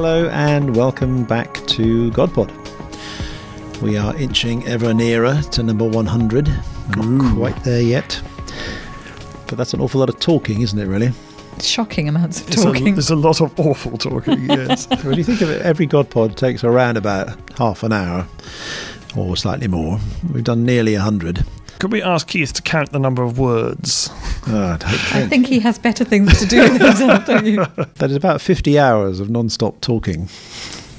Hello and welcome back to GodPod. We are inching ever nearer to number 100. We're not quite there yet. But that's an awful lot of talking, isn't it, really? Shocking amounts of There's a, talking. there's a lot of awful talking, yes. when you think of it, every GodPod takes around about half an hour or slightly more. We've done nearly 100. Could we ask Keith to count the number of words? Oh, I don't I think. think he has better things to do with himself, don't you? That is about 50 hours of non stop talking.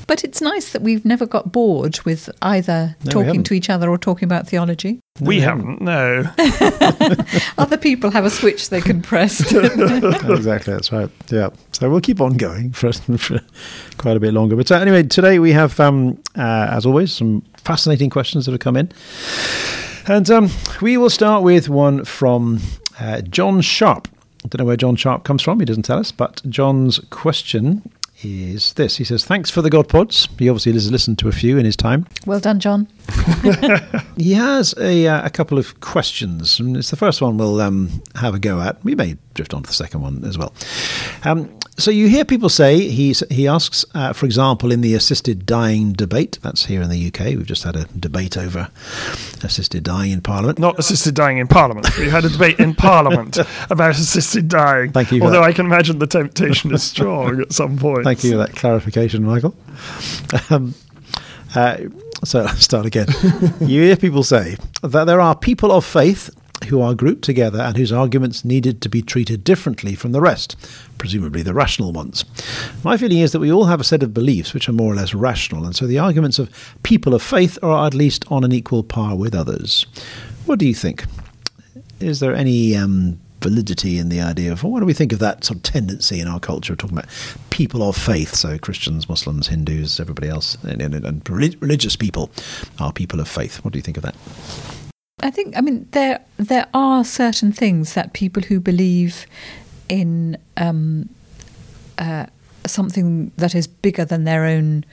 But it's nice that we've never got bored with either No, talking to each other or talking about theology. we No, haven't, no. Other people have a switch they can press. exactly, that's right. Yeah. So we'll keep on going for, for quite a bit longer. But uh, anyway, today we have, um, uh, as always, some fascinating questions that have come in. And um, we will start with one from uh, John Sharp. I don't know where John Sharp comes from, he doesn't tell us, but John's question is this. He says, Thanks for the God Pods. He obviously has listened to a few in his time. well done, John. He has a, uh, a couple of questions, and it's the first one we'll um, have a go at. We may drift on to the second one as well. Um, so you hear people say he he asks, uh, for example, in the assisted dying debate. That's here in the UK. We've just had a debate over assisted dying in Parliament. Not assisted dying in Parliament. We had a debate in Parliament about assisted dying. Thank you Although. I can imagine the temptation is strong at some point. Thank you for that clarification, Michael. Um, uh, so I'll start again. you hear people say that there are people of faith who are grouped together and whose arguments needed to be treated differently from the rest, presumably the rational ones. My feeling is that we all have a set of beliefs which are more or less rational, and so the arguments of people of faith are at least on an equal par with others. What do you think? Is there any um, validity in the idea of well, what do we think of that sort of tendency in our culture talking about people of faith? So Christians, Muslims, Hindus, everybody else, and, and, and relig- religious people are people of faith. What do you think of that? I think, I mean, there there are certain things that people who believe in um, uh, something that is bigger than their own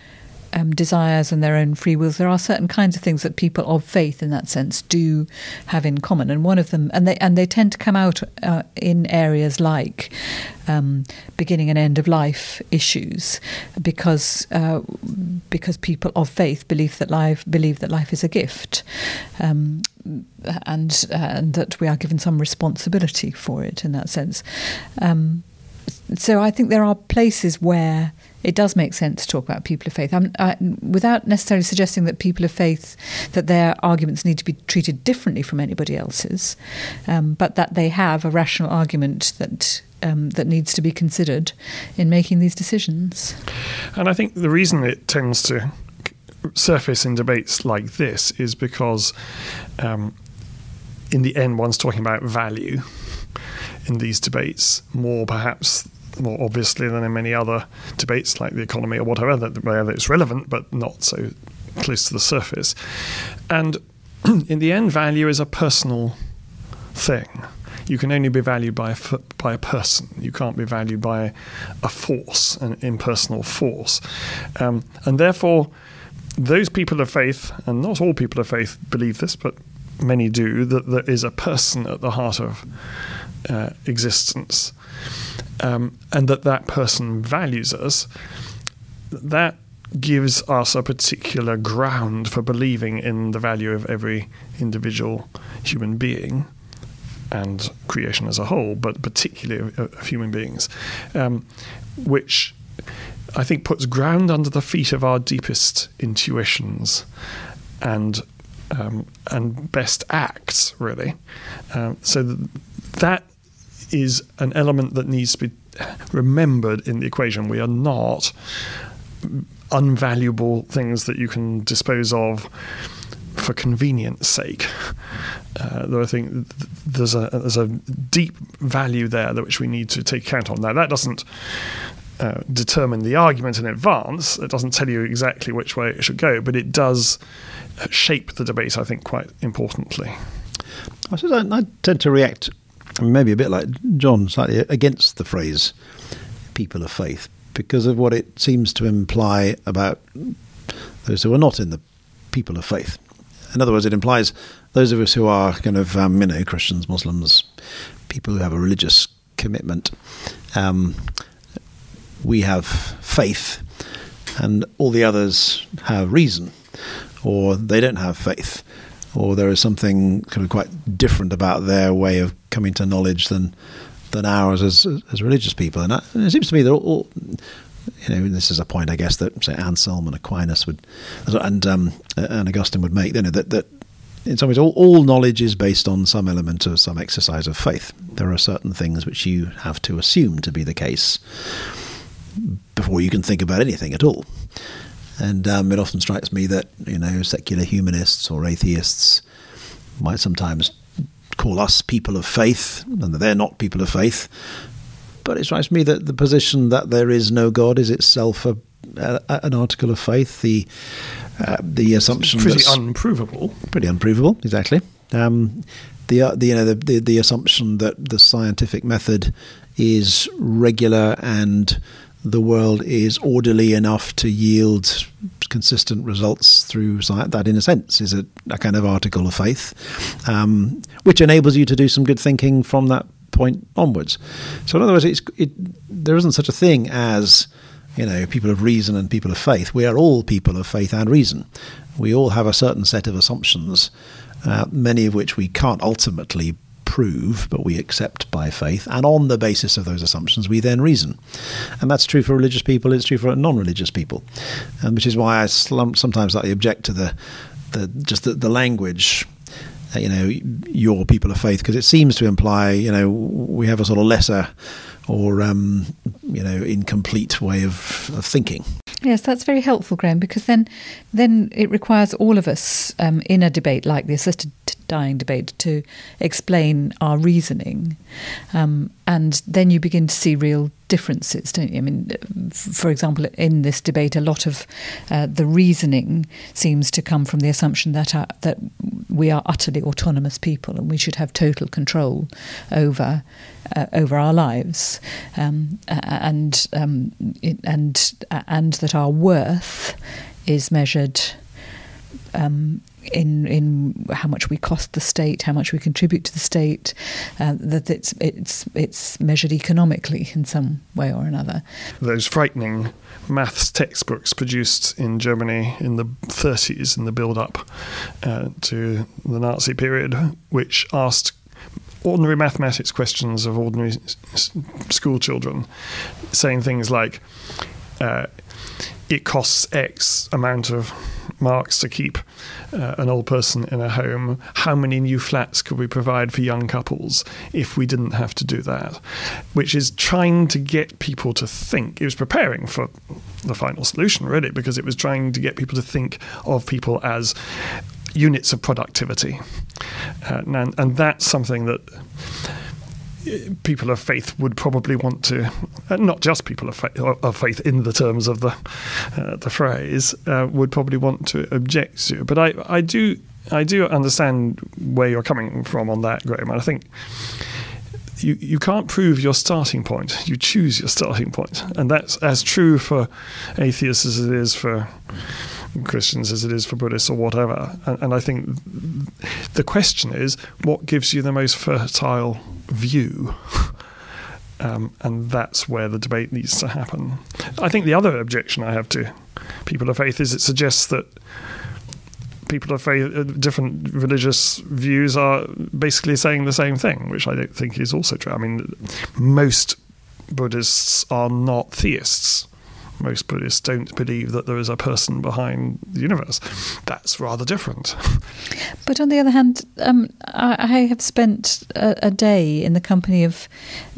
um, desires and their own free wills, there are certain kinds of things that people of faith, in that sense, do have in common. And one of them, and they and they tend to come out uh, in areas like um, beginning and end of life issues, because uh, because people of faith believe that life believe that life is a gift. Um, and uh, and that we are given some responsibility for it in that sense. Um, so I think there are places where it does make sense to talk about people of faith, I, without necessarily suggesting that people of faith that their arguments need to be treated differently from anybody else's, um, but that they have a rational argument that. Um, that needs to be considered in making these decisions. And I think the reason it tends to surface in debates like this is because, um, in the end, one's talking about value in these debates more perhaps more obviously than in many other debates like the economy or whatever, that where it's relevant but not so close to the surface. And in the end, value is a personal thing. You can only be valued by a, by a person. You can't be valued by a force, an impersonal force. Um, and therefore, those people of faith, and not all people of faith believe this, but many do, that there is a person at the heart of uh, existence, um, and that that person values us, that gives us a particular ground for believing in the value of every individual human being and creation as a whole, but particularly of, of human beings, um, which I think puts ground under the feet of our deepest intuitions and um, and best acts, really. Um, so that is an element that needs to be remembered in the equation. We are not unvaluable things that you can dispose of for convenience sake. Uh, though I think there's a there's a deep value there that which we need to take account of. Now that doesn't uh, determine the argument in advance. It doesn't tell you exactly which way it should go, but it does shape the debate. I think quite importantly. I, I tend to react, maybe a bit like John, slightly against the phrase "people of faith" because of what it seems to imply about those who are not in the people of faith. In other words, it implies those of us who are kind of, um, you know, Christians, Muslims, people who have a religious commitment, um, we have faith, and all the others have reason, or they don't have faith, or there is something kind of quite different about their way of coming to knowledge than than ours as as religious people. And, and it seems to me that all, you know, this is a point I guess that say Anselm and Aquinas would, and um, and Augustine would make. You know that that in some ways all, all knowledge is based on some element of some exercise of faith. There are certain things which you have to assume to be the case before you can think about anything at all. And um, it often strikes me that you know secular humanists or atheists might sometimes call us people of faith, and that they're not people of faith. But it strikes me that the position that there is no God is itself a, a, an article of faith. The uh, the assumption it's pretty unprovable. Pretty unprovable, exactly. Um, the, uh, the you know the, the the assumption that the scientific method is regular and the world is orderly enough to yield consistent results through science. That, in a sense, is a, a kind of article of faith, um, which enables you to do some good thinking from that point onwards. So, in other words, it, there isn't such a thing as you know people of reason and people of faith. We are all people of faith and reason. We all have a certain set of assumptions, uh, many of which we can't ultimately prove, but we accept by faith. And on the basis of those assumptions, we then reason. And that's true for religious people, it's true for non religious people. And which is why I sometimes slightly object to the, the just the, the language you know, your people of faith, because it seems to imply, you know, we have a sort of lesser or, um, you know, incomplete way of, of thinking. Yes, that's very helpful, Graham, because then, then it requires all of us um, in a debate like this assisted dying debate to explain our reasoning, um, and then you begin to see real differences, don't you? I mean, for example, in this debate, a lot of uh, the reasoning seems to come from the assumption that uh, that we are utterly autonomous people and we should have total control over uh, over our lives, um, and um, and and that our worth is measured. Um, in in how much we cost the state, how much we contribute to the state, uh, that it's it's it's measured economically in some way or another. Those frightening maths textbooks produced in Germany in the 30s in the build-up uh, to the Nazi period, which asked ordinary mathematics questions of ordinary s- school children, saying things like. Uh, it costs X amount of marks to keep uh, an old person in a home. How many new flats could we provide for young couples if we didn't have to do that? Which is trying to get people to think. It was preparing for the final solution, really, because it was trying to get people to think of people as units of productivity. Uh, and, and that's something that people of faith would probably want to, uh, not just people of faith, of faith in the terms of the uh, the phrase, uh, would probably want to object to. But I, I do I do understand where you're coming from on that, Graham. And I think you, you can't prove your starting point. You choose your starting point, and that's as true for atheists as it is for Christians as it is for Buddhists or whatever. And, and I think the question is, what gives you the most fertile view? Um, and that's where the debate needs to happen. I think the other objection I have to people of faith is it suggests that people of faith, uh, different religious views, are basically saying the same thing, which I don't think is also true. I mean, most Buddhists are not theists most Buddhists don't believe that there is a person behind the universe. That's rather different. But on the other hand, um, I, I, have spent a, a, day in the company of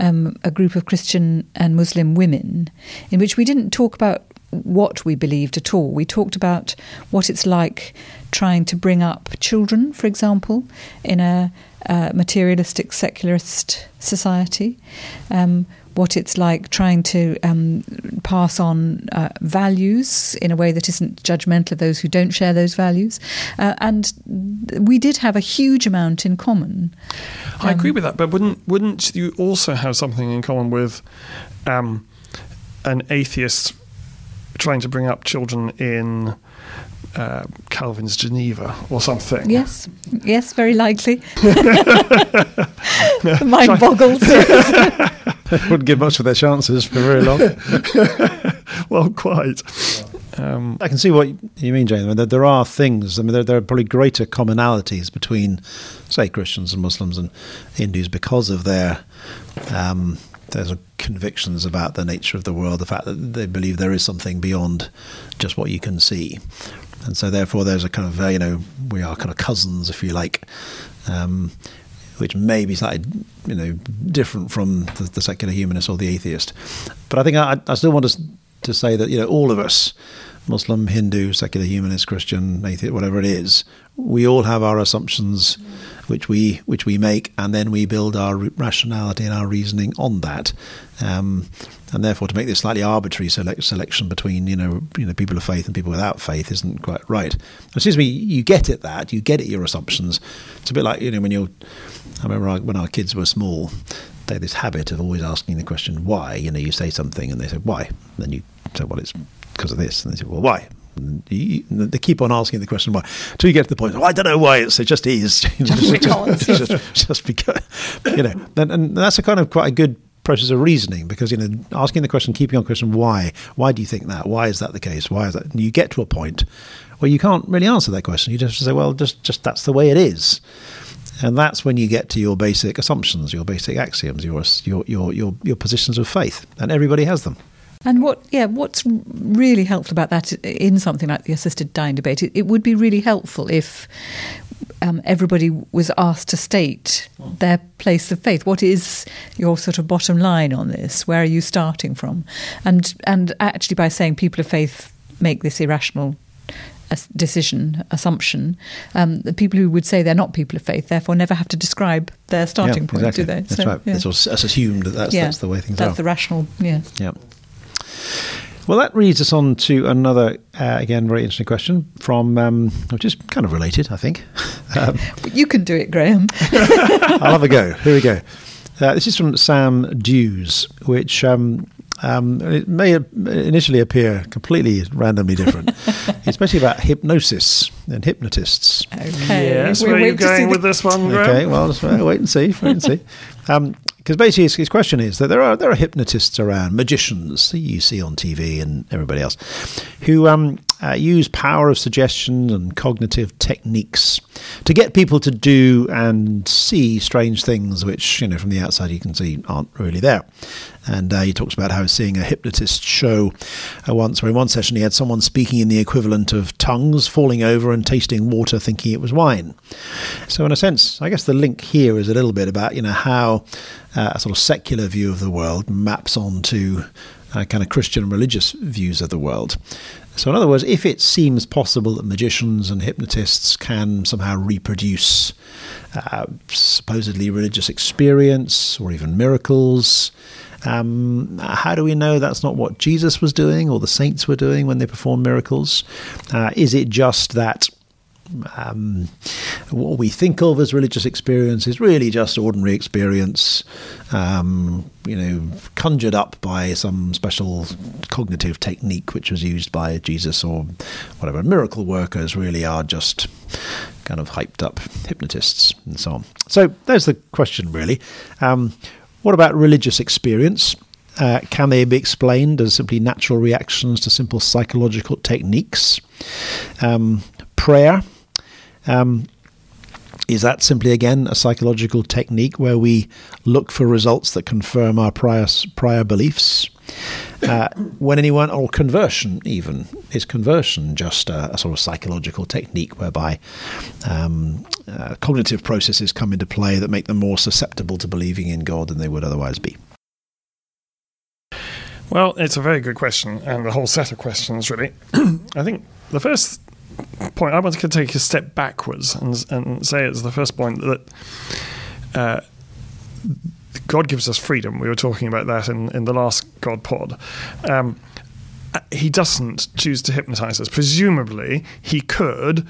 um, a group of Christian and Muslim women in which we didn't talk about what we believed at all. We talked about what it's like trying to bring up children, for example, in a uh, materialistic secularist society. Um, what it's like trying to um, pass on uh, values in a way that isn't judgmental of those who don't share those values. Uh, and we did have a huge amount in common. I agree with that, but wouldn't wouldn't you also have something in common with um, an atheist trying to bring up children in uh, Calvin's Geneva or something? Yes, yes, very likely. mind boggles. Wouldn't give much of their chances for very long. well, quite. Um, I can see what you mean, Jane. I mean, there, there are things. I mean, there, there, are probably greater commonalities between, say, Christians and Muslims and Hindus because of their um, sort convictions about the nature of the world, the fact that they believe there is something beyond just what you can see, and so therefore there's a kind of uh, you know we are kind of cousins, if you like. Um, which may be slightly, you know, different from the, the secular humanist or the atheist. But I think I, I still want to, to say that, you know, all of us, Muslim, Hindu, secular humanist, Christian, atheist, whatever it is, we all have our assumptions which we which we make, and then we build our rationality and our reasoning on that. Um, and therefore, to make this slightly arbitrary select, selection between you know you know people of faith and people without faith isn't quite right. To me you get it that you get it your assumptions. It's a bit like you know when you're. I remember when our kids were small, they had this habit of always asking the question why. You know, you say something and they say why, and then you say well it's because of this, and they say well why, you, they keep on asking the question why until you get to the point. Oh, I don't know why. It's, it just is. Just because. just, just, because. You know, and, and that's a kind of quite a good process of reasoning because you know asking the question, keeping on question why. Why do you think that? Why is that the case? Why is that? And you get to a point where you can't really answer that question. You just say, well, just just that's the way it is. And that's when you get to your basic assumptions, your basic axioms, your your your your, your positions of faith, and everybody has them. And what, yeah, what's really helpful about that in something like the assisted dying debate, it, it would be really helpful if um, everybody was asked to state their place of faith. What is your sort of bottom line on this? Where are you starting from? And and actually, by saying people of faith make this irrational decision assumption, um, the people who would say they're not people of faith therefore never have to describe their starting yeah, point, exactly. do they? That's so, right. Yeah. It's, it's, assumed that that's, yeah, that's the way things that's are. That's the rational, yeah. Yeah. Well, that leads us on to another, uh, again, very interesting question from, um, which is kind of related, I think. Um, you can do it, Graham. I'll have a go. Here we go. Uh, this is from Sam Dews, which um, um, it may initially appear completely randomly different, especially about hypnosis and hypnotists. Okay. Yes, where are you going with this one, Graham? Okay, well, let's wait and see. Wait and see. Um, because basically his, his, question is that there are there are hypnotists around, magicians that you see on TV and everybody else, who um, uh, use power of suggestion and cognitive techniques to get people to do and see strange things, which you know from the outside you can see aren't really there. And uh, he talks about how seeing a hypnotist show uh, once, where in one session he had someone speaking in the equivalent of tongues, falling over and tasting water, thinking it was wine. So, in a sense, I guess the link here is a little bit about you know how uh, a sort of secular view of the world maps onto uh, kind of Christian religious views of the world. So, in other words, if it seems possible that magicians and hypnotists can somehow reproduce uh, supposedly religious experience or even miracles, um, how do we know that's not what Jesus was doing or the saints were doing when they performed miracles? Uh, is it just that um, what we think of as religious experience is really just ordinary experience, um, you know, conjured up by some special cognitive technique which was used by Jesus or whatever. Miracle workers really are just kind of hyped up hypnotists and so on. So there's the question, really. Um, what about religious experience? Uh, can they be explained as simply natural reactions to simple psychological techniques? Um, prayer. Um, is that simply again a psychological technique where we look for results that confirm our prior prior beliefs? Uh, when anyone, or conversion even, is conversion just a, a sort of psychological technique whereby um, uh, cognitive processes come into play that make them more susceptible to believing in God than they would otherwise be? Well, it's a very good question, and a whole set of questions, really. I think the first point I want to take a step backwards and, and say it's the first point that uh, God gives us freedom. We were talking about that in, in the last God pod. Um, he doesn't choose to hypnotize us. Presumably, he could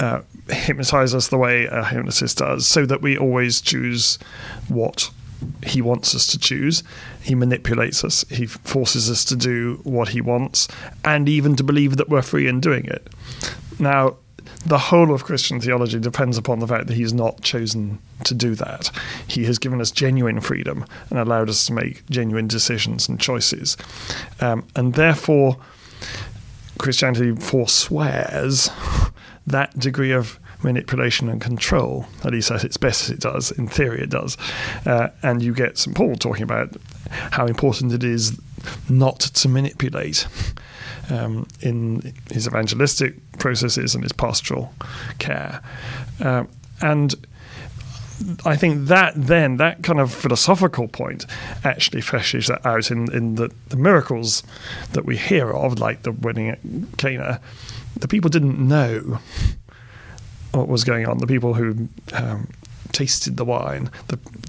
uh, hypnotize us the way a hypnotist does, so that we always choose what he wants us to choose. He manipulates us. He forces us to do what he wants, and even to believe that we're free in doing it. Now, the whole of Christian theology depends upon the fact that he's not chosen to do that. He has given us genuine freedom and allowed us to make genuine decisions and choices. Um, and therefore, Christianity forswears that degree of manipulation and control. At least at its best, it does. In theory, it does. Uh, and you get St. Paul talking about how important it is not to manipulate. Um, in his evangelistic processes and his pastoral care. Um, and I think that then, that kind of philosophical point actually fleshes that out in, in the, the miracles that we hear of, like the wedding at Cana. The people didn't know what was going on. The people who um, tasted the wine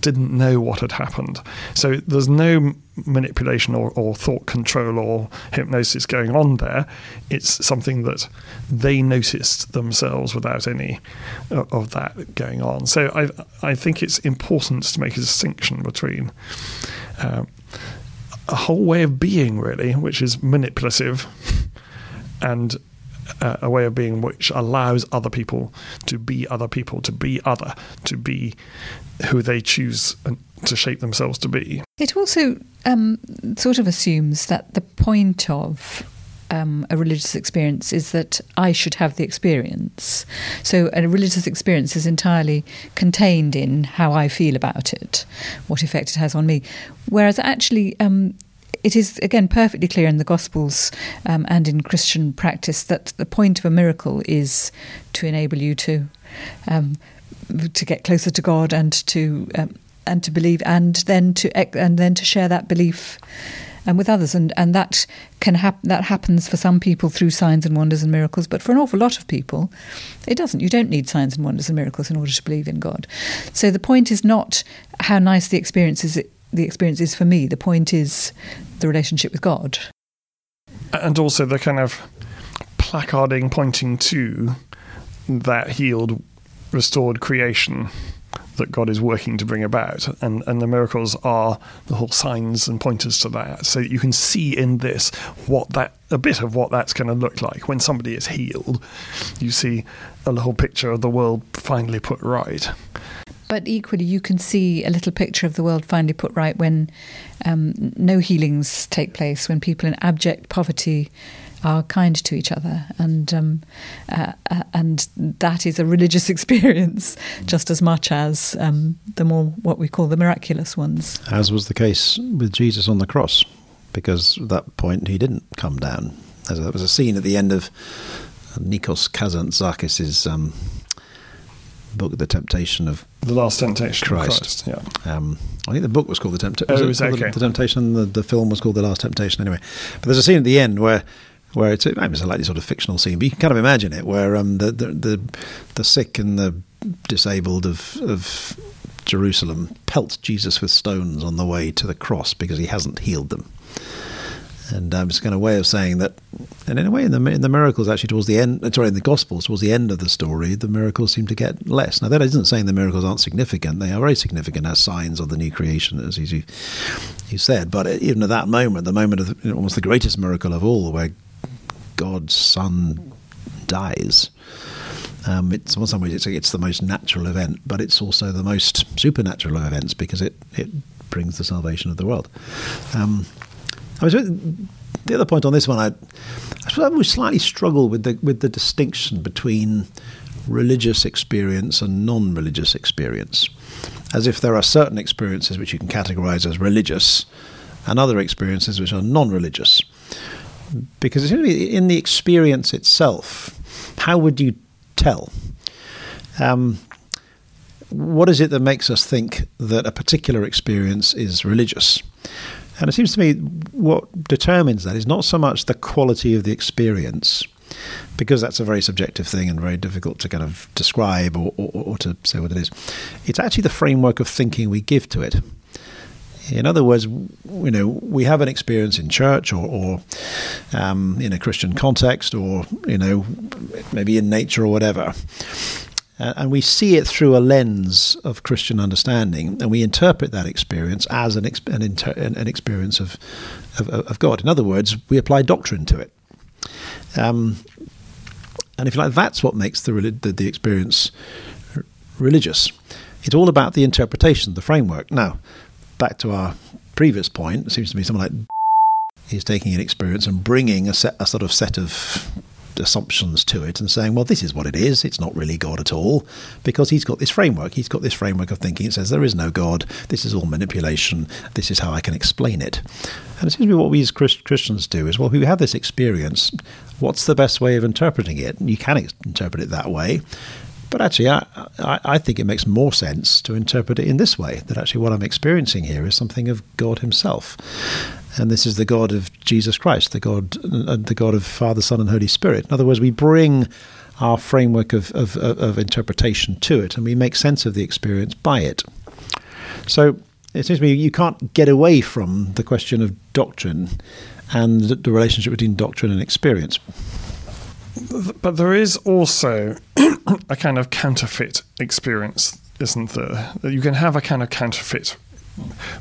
didn't know what had happened. So there's no manipulation or, or, thought control or hypnosis going on there. It's something that they noticed themselves without any uh, of that going on. So I, I think it's important to make a distinction between. Uh, a whole way of being, really, which is manipulative, and uh, a way of being which allows other people to be other people, to be other, to be who they choose to shape themselves to be. It also um, sort of assumes that the point of um, a religious experience is that I should have the experience. So a religious experience is entirely contained in how I feel about it, what effect it has on me. Whereas actually, um, it is again perfectly clear in the Gospels um, and in Christian practice that the point of a miracle is to enable you to um, to get closer to God and to um, and to believe, and then to and then to share that belief. And um, with others, and, and that can happen. That happens for some people through signs and wonders and miracles, but for an awful lot of people, it doesn't. You don't need signs and wonders and miracles in order to believe in God. So the point is not how nice the experience is the experience is for me. The point is the relationship with God. And also the kind of placarding pointing to that healed, restored creation that God is working to bring about. And, and the miracles are the whole signs and pointers to that. So you can see in this what that, a bit of what that's going to look like. When somebody is healed, you see a little picture of the world finally put right. But equally, you can see a little picture of the world finally put right when um, no healings take place, when people in abject poverty are kind to each other, and um, uh, uh, and that is a religious experience just as much as um, the more what we call the miraculous ones. As was the case with Jesus on the cross, because at that point he didn't come down. There was a scene at the end of Nikos Kazantzakis's um, book, The Temptation of The Last Temptation Christ. Christ yeah. Um, I think the book was called The Temptation. Oh, was okay. the, the, Temptation. The, the film was called The Last Temptation. Anyway, but there's a scene at the end where where it's, it's a slightly sort of fictional scene, but you can kind of imagine it, where um, the, the, the the sick and the disabled of of Jerusalem pelt Jesus with stones on the way to the cross because he hasn't healed them. And um, it's kind of way of saying that, and in a way, in the, in the miracles, actually, towards the end, sorry, in the Gospels, towards the end of the story, the miracles seem to get less. Now, that isn't saying the miracles aren't significant. They are very significant as signs of the new creation, as you, you said. But even at that moment, the moment of almost the greatest miracle of all, where God's Son dies, um, it's in some ways it's, it's the most natural event, but it's also the most supernatural of events because it, it brings the salvation of the world. Um, I was the other point on this one. I, I suppose always slightly struggle with the with the distinction between religious experience and non-religious experience, as if there are certain experiences which you can categorize as religious, and other experiences which are non-religious. Because in the experience itself, how would you tell? Um, what is it that makes us think that a particular experience is religious? And it seems to me what determines that is not so much the quality of the experience, because that's a very subjective thing and very difficult to kind of describe or, or, or to say what it is. It's actually the framework of thinking we give to it. In other words, you know, we have an experience in church or, or um, in a Christian context, or you know, maybe in nature or whatever, uh, and we see it through a lens of Christian understanding, and we interpret that experience as an, an, inter- an experience of, of, of, God. In other words, we apply doctrine to it. Um, and if you like, that's what makes the, the, the experience religious. It's all about the interpretation, the framework. Now, back to our previous point, it seems to me someone like is taking an experience and bringing a, set, a sort of set of assumptions to it and saying, well, this is what it is. It's not really God at all because he's got this framework. He's got this framework of thinking. It says there is no God. This is all manipulation. This is how I can explain it. And it seems to me what we as Christians do is, well, we have this experience. What's the best way of interpreting it? You can ex- interpret it that way. But actually, I, I, I, think it makes more sense to interpret it in this way that actually what I'm experiencing here is something of God Himself and this is the God of Jesus Christ, the God, uh, the God of Father, Son, and Holy Spirit. In other words, we bring our framework of, of, of interpretation to it, and we make sense of the experience by it. So it seems to me you can't get away from the question of doctrine and the relationship between doctrine and experience. But there is also a kind of counterfeit experience, isn't there? You can have a kind of counterfeit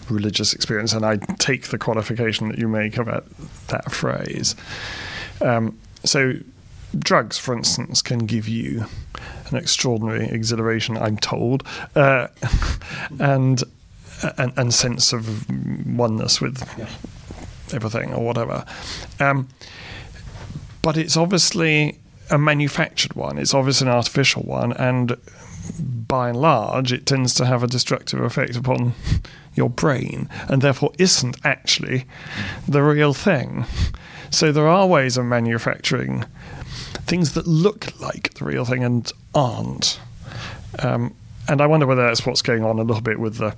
religious experience, and I take the qualification that you make about that phrase. Um, so, drugs, for instance, can give you an extraordinary exhilaration, I'm told, uh, and, and, and sense of oneness with everything or whatever. Um, but it's obviously a manufactured one. It's obviously an artificial one, and by and large, it tends to have a destructive effect upon your brain and therefore isn't actually the real thing. So there are ways of manufacturing things that look like the real thing and aren't. Um, and I wonder whether that's what's going on a little bit with the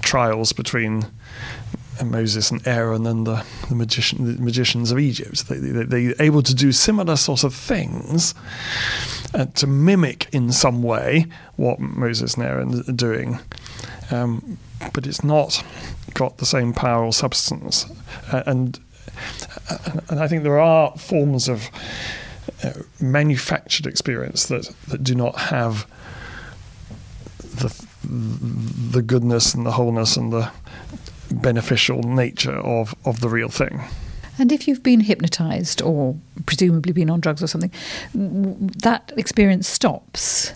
trials between Moses and Aaron and the, the, magician, the magicians of Egypt. They, they, they're able to do similar sort of things uh, to mimic in some way what Moses and Aaron are doing. Um, but it's not got the same power or substance. Uh, and, uh, and I think there are forms of uh, manufactured experience that, that do not have the the goodness and the wholeness and the beneficial nature of, of the real thing. And if you've been hypnotized or presumably been on drugs or something, that experience stops.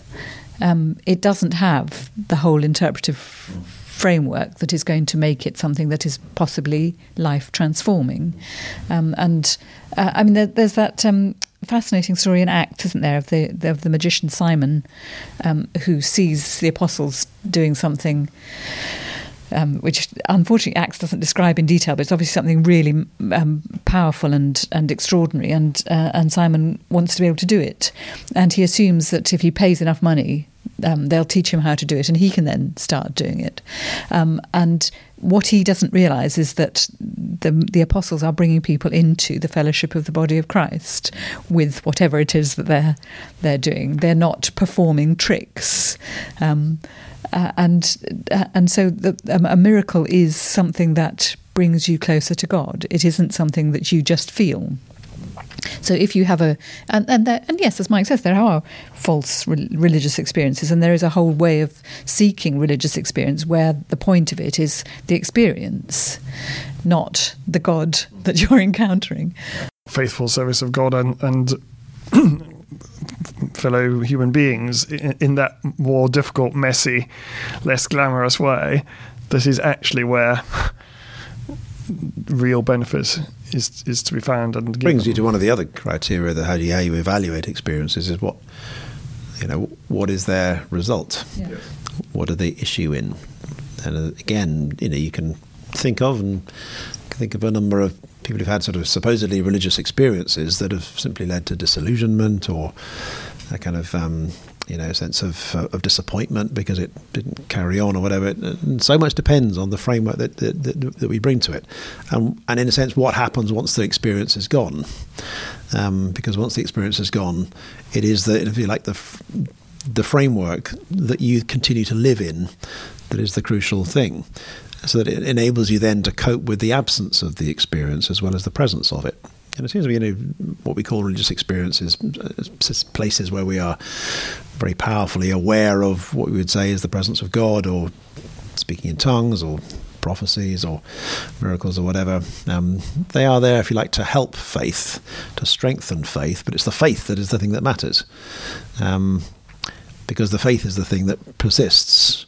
Um, it doesn't have the whole interpretive framework that is going to make it something that is possibly life transforming. Um, and uh, I mean, there, there's that um, fascinating story in Acts, isn't there, of the of the magician Simon, um, who sees the apostles doing something um, which unfortunately Acts doesn't describe in detail, but it's obviously something really um, powerful and, and extraordinary. And uh, and Simon wants to be able to do it, and he assumes that if he pays enough money, um, they'll teach him how to do it, and he can then start doing it. Um, and what he doesn't realize is that the, the apostles are bringing people into the fellowship of the body of Christ with whatever it is that they're they're doing. They're not performing tricks. Um, uh, and uh, and so the, um, a miracle is something that brings you closer to God. It isn't something that you just feel. So if you have a and and, there, and yes, as Mike says, there are false re- religious experiences, and there is a whole way of seeking religious experience where the point of it is the experience, not the God that you're encountering. Faithful service of God and and fellow human beings in, in that more difficult, messy, less glamorous way, This is actually where real benefit is is to be found and given. brings you to one of the other criteria that how you how you evaluate experiences is what you know what is their result yeah. what are they issue in and uh, again you know you can think of and think of a number of people who've had sort of supposedly religious experiences that have simply led to disillusionment or a kind of um, you know, sense of uh, of disappointment because it didn't carry on or whatever. And so much depends on the framework that that, that, that we bring to it, um, and in a sense, what happens once the experience is gone. Um, because once the experience is gone, it is the if you like the the framework that you continue to live in that is the crucial thing. So that it enables you then to cope with the absence of the experience as well as the presence of it. And it seems to be you know, what we call religious experiences, places where we are very powerfully aware of what we would say is the presence of God or speaking in tongues or prophecies or miracles or whatever. Um, they are there, if you like, to help faith, to strengthen faith, but it's the faith that is the thing that matters. Um, because the faith is the thing that persists,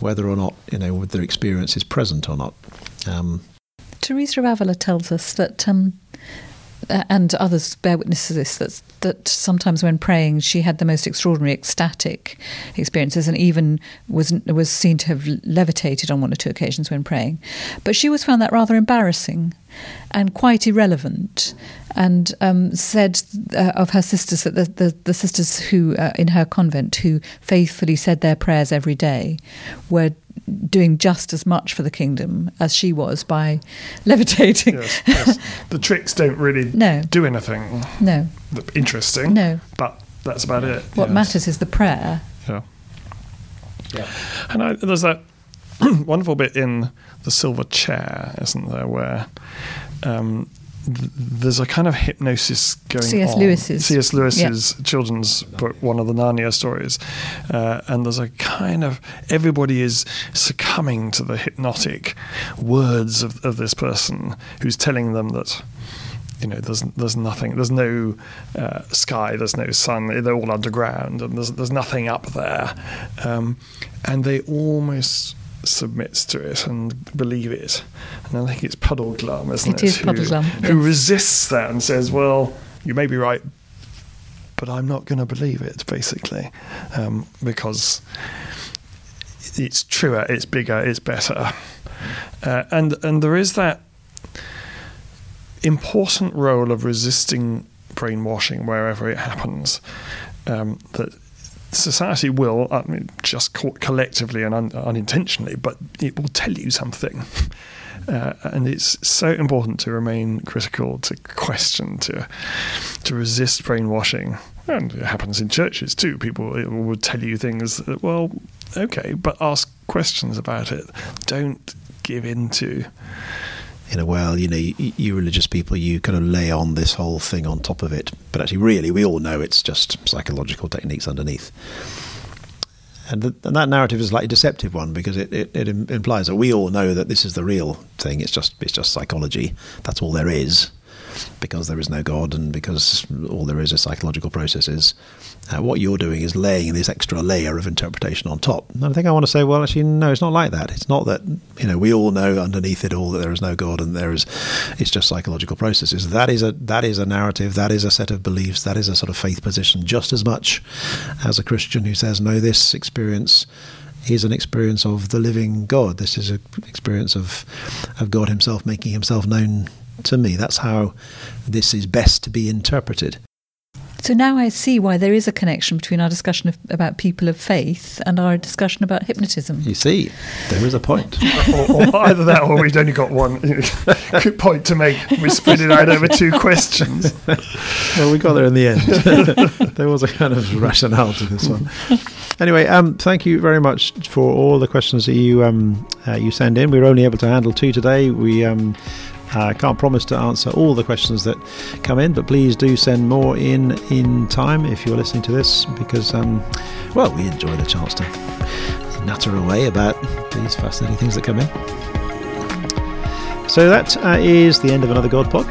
whether or not, you know, whether experience is present or not. Um, Teresa Avila tells us that um, and others bear witness to this that that sometimes when praying she had the most extraordinary ecstatic experiences and even was was seen to have levitated on one or two occasions when praying. But she was found that rather embarrassing and quite irrelevant and um, said uh, of her sisters that the, the, the sisters who uh, in her convent who faithfully said their prayers every day were doing just as much for the kingdom as she was by levitating. Yes, yes. The tricks don't really no. do anything. No. Interesting. No. But that's about it. What yes. matters is the prayer. Yeah. Yeah. And I, there's that wonderful bit in the silver chair, isn't there, where um, there's a kind of hypnosis going C.S. on. Lewis's. C.S. Lewis's yeah. children's book, one of the Narnia stories, uh, and there's a kind of everybody is succumbing to the hypnotic words of, of this person who's telling them that you know, there's there's nothing, there's no uh, sky, there's no sun, they're all underground, and there's there's nothing up there, um, and they almost submits to it and believe it. And I think it's Puddleglum, isn't it? It is who, Puddleglum. Who yes. resists that and says, well, you may be right, but I'm not going to believe it, basically, um, because it's truer, it's bigger, it's better. Uh, and, and there is that important role of resisting brainwashing wherever it happens. Um, that society will, I mean, just collectively and un- unintentionally, but it will tell you something. Uh, and it's so important to remain critical, to question, to to resist brainwashing. And it happens in churches too. People will tell you things that, well, okay, but ask questions about it. Don't give in to in a well, you know, you, you, religious people, you kind of lay on this whole thing on top of it. But actually, really, we all know it's just psychological techniques underneath. And, the, and that narrative is a deceptive one because it, it, it implies that we all know that this is the real thing. It's just it's just psychology. That's all there is because there is no God and because all there is is psychological processes. Uh, what you're doing is laying this extra layer of interpretation on top. And I think I want to say, well, actually, no, it's not like that. It's not that you know we all know underneath it all that there is no God and there is it's just psychological processes. That is a that is a narrative. That is a set of beliefs. That is a sort of faith position, just as much as a Christian who says, no, this experience is an experience of the living God. This is an experience of of God Himself making Himself known to me. That's how this is best to be interpreted. So now I see why there is a connection between our discussion of, about people of faith and our discussion about hypnotism. You see, there is a point. or, or either that, or we've only got one good point to make. We split it out over two questions. well, we got there in the end. there was a kind of rationale to this one. Anyway, um, thank you very much for all the questions that you um, uh, you send in. We were only able to handle two today. We um, I uh, can't promise to answer all the questions that come in, but please do send more in in time if you're listening to this because, um, well, we enjoy the chance to natter away about these fascinating things that come in. So that uh, is the end of another God Pod,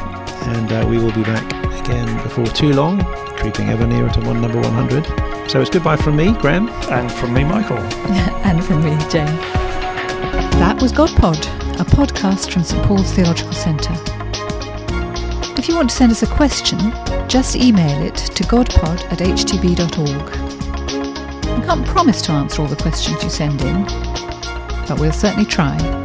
and uh, we will be back again before too long, creeping ever nearer to one number 100. So it's goodbye from me, Graham. And from me, Michael. and from me, Jane. That was God Pod a podcast from St Paul's Theological Centre. If you want to send us a question, just email it to godpod at htb.org. We can't promise to answer all the questions you send in, but we'll certainly try.